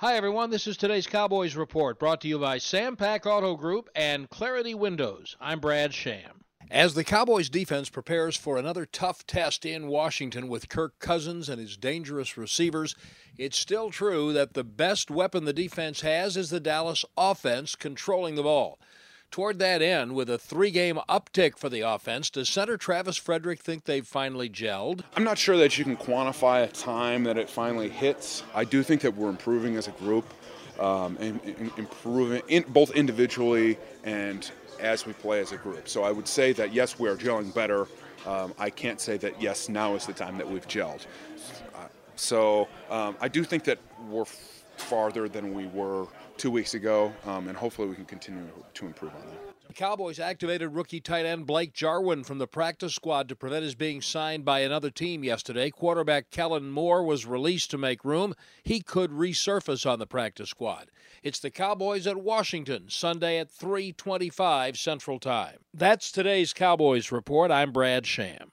Hi, everyone. This is today's Cowboys Report brought to you by Sam Pack Auto Group and Clarity Windows. I'm Brad Sham. As the Cowboys defense prepares for another tough test in Washington with Kirk Cousins and his dangerous receivers, it's still true that the best weapon the defense has is the Dallas offense controlling the ball. Toward that end, with a three game uptick for the offense, does center Travis Frederick think they've finally gelled? I'm not sure that you can quantify a time that it finally hits. I do think that we're improving as a group, um, and, and improving in, both individually and as we play as a group. So I would say that yes, we are gelling better. Um, I can't say that yes, now is the time that we've gelled. Uh, so um, I do think that we're farther than we were two weeks ago, um, and hopefully we can continue to improve on that. The Cowboys activated rookie tight end Blake Jarwin from the practice squad to prevent his being signed by another team yesterday. Quarterback Kellen Moore was released to make room. He could resurface on the practice squad. It's the Cowboys at Washington, Sunday at 3:25 Central Time. That's today's Cowboys report. I'm Brad Sham.